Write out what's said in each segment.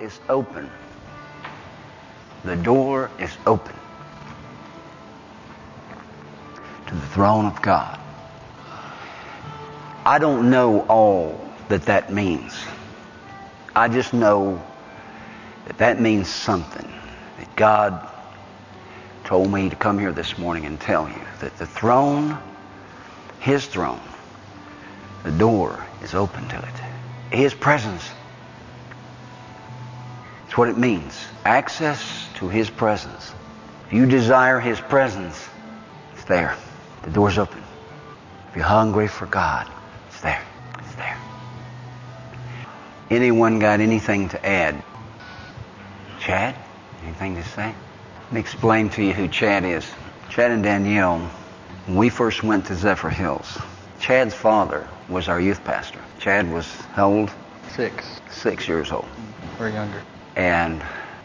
is open. The door is open to the throne of God. I don't know all that that means. I just know that that means something. That God told me to come here this morning and tell you that the throne, His throne, the door is open to it. His presence. That's what it means. Access to His presence. If you desire His presence, it's there. The door's open. If you're hungry for God, it's there. It's there. Anyone got anything to add? Chad? Anything to say? Let me explain to you who Chad is. Chad and Danielle, when we first went to Zephyrhills, Chad's father was our youth pastor. Chad was how old? Six Six years old. or younger. And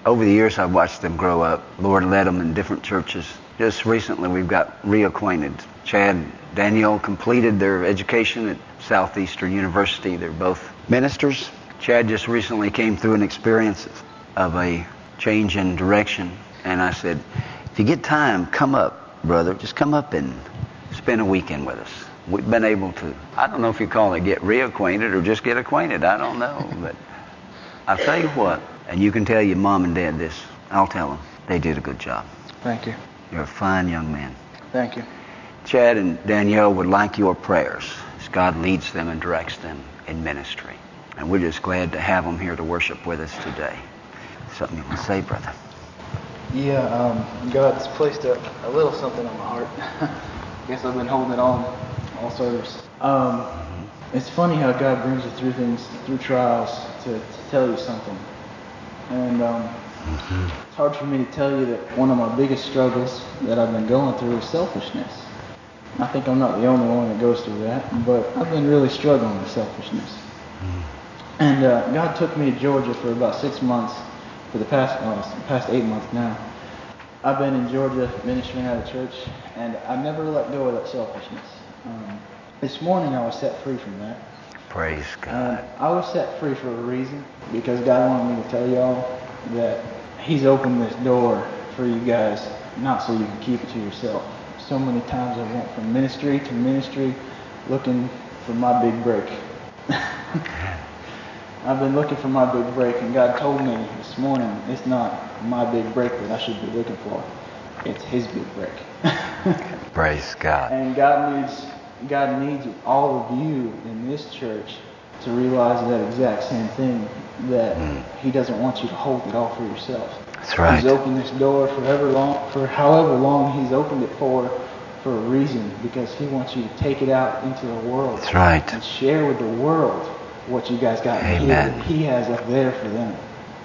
over the years, I've watched them grow up. Lord led them in different churches. Just recently, we've got reacquainted. Chad, Danielle completed their education at Southeastern University. They're both ministers. Chad just recently came through an experience of a change in direction. And I said, if you get time, come up, brother. Just come up and spend a weekend with us. We've been able to, I don't know if you call it get reacquainted or just get acquainted. I don't know. But I'll tell you what, and you can tell your mom and dad this. I'll tell them. They did a good job. Thank you. You're a fine young man. Thank you. Chad and Danielle would like your prayers as God leads them and directs them in ministry. And we're just glad to have them here to worship with us today. Something you want to say, brother? Yeah, um, God's placed a, a little something on my heart. I guess I've been holding it on all service. Um, it's funny how God brings you through things, through trials, to, to tell you something. And um, it's hard for me to tell you that one of my biggest struggles that I've been going through is selfishness. I think I'm not the only one that goes through that, but I've been really struggling with selfishness. And uh, God took me to Georgia for about six months, for the past past eight months now. I've been in Georgia ministering at a church, and I never let go of that selfishness. Um, this morning I was set free from that. Praise And God. Uh, I was set free for a reason, because God wanted me to tell y'all that He's opened this door for you guys, not so you can keep it to yourself. So many times I went from ministry to ministry looking for my big break. I've been looking for my big break, and God told me this morning it's not my big break that I should be looking for. It's His big break. Praise God. And God needs God needs all of you in this church to realize that exact same thing that Mm. He doesn't want you to hold it all for yourself. That's right. He's opened this door forever long for however long He's opened it for for a reason because He wants you to take it out into the world That's right. and share with the world what you guys got here Amen. that He has up there for them.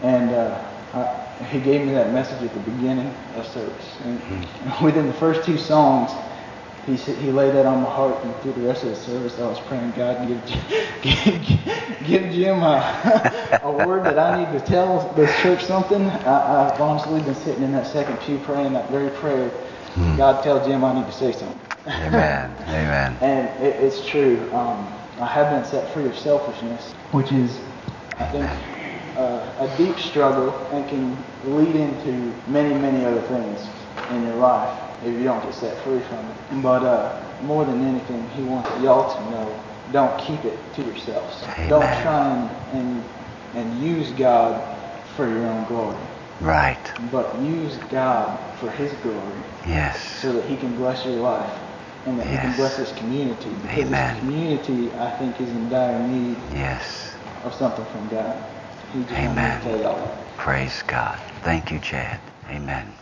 And uh, I, He gave me that message at the beginning of service. And Hmm. within the first two songs, he he laid that on my heart, and through the rest of the service, I was praying, God, give give, give Jim a, a word that I need to tell this church something. I, I've honestly been sitting in that second pew praying that very prayer. God, tell Jim I need to say something. Amen. Amen. And it, it's true. Um, I have been set free of selfishness, which is, I think, uh, a deep struggle and can lead into many, many other things in your life if you don't get set free from it. But uh, more than anything, he wants y'all to know, don't keep it to yourselves. Don't Amen. try and, and, and use God for your own glory, Right. but use God for his glory Yes. so that he can bless your life and that he can bless this community. Because Amen. this community, I think, is in dire need Yes. of something from God. He just Amen. to tell y'all. Praise God. Thank you, Chad. Amen.